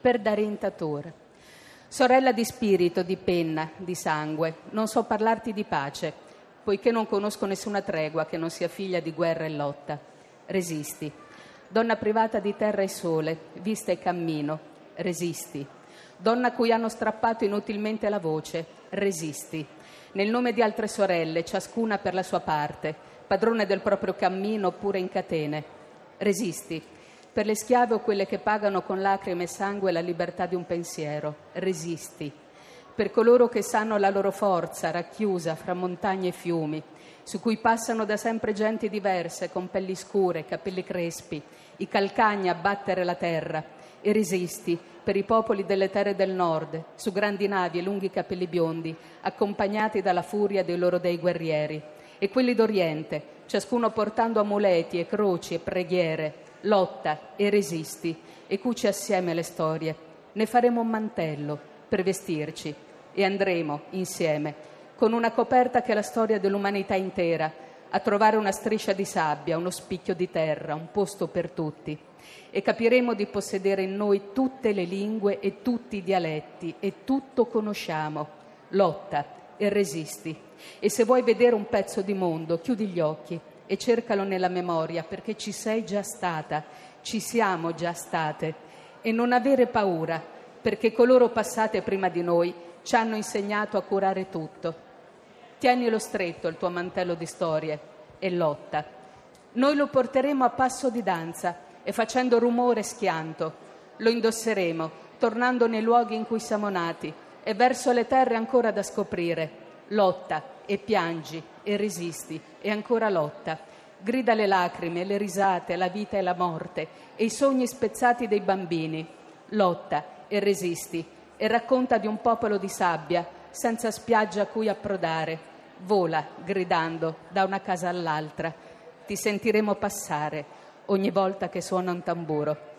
per Darentatore. Sorella di spirito, di penna, di sangue, non so parlarti di pace, poiché non conosco nessuna tregua che non sia figlia di guerra e lotta. Resisti. Donna privata di terra e sole, vista e cammino, resisti. Donna cui hanno strappato inutilmente la voce, resisti. Nel nome di altre sorelle, ciascuna per la sua parte, padrone del proprio cammino oppure in catene, resisti per le schiave o quelle che pagano con lacrime e sangue la libertà di un pensiero, resisti. Per coloro che sanno la loro forza racchiusa fra montagne e fiumi, su cui passano da sempre genti diverse, con pelli scure, capelli crespi, i calcagni a battere la terra, e resisti per i popoli delle terre del nord, su grandi navi e lunghi capelli biondi, accompagnati dalla furia dei loro dei guerrieri, e quelli d'Oriente, ciascuno portando amuleti e croci e preghiere, lotta e resisti e cuci assieme le storie. Ne faremo un mantello per vestirci e andremo insieme con una coperta che è la storia dell'umanità intera a trovare una striscia di sabbia, uno spicchio di terra, un posto per tutti e capiremo di possedere in noi tutte le lingue e tutti i dialetti e tutto conosciamo. Lotta e resisti. E se vuoi vedere un pezzo di mondo, chiudi gli occhi e cercalo nella memoria perché ci sei già stata, ci siamo già state e non avere paura perché coloro passate prima di noi ci hanno insegnato a curare tutto. Tienilo stretto il tuo mantello di storie e lotta. Noi lo porteremo a passo di danza e facendo rumore e schianto. Lo indosseremo, tornando nei luoghi in cui siamo nati e verso le terre ancora da scoprire. Lotta e piangi e resisti e ancora lotta. Grida le lacrime, le risate, la vita e la morte e i sogni spezzati dei bambini. Lotta e resisti e racconta di un popolo di sabbia senza spiaggia a cui approdare. Vola gridando da una casa all'altra. Ti sentiremo passare ogni volta che suona un tamburo.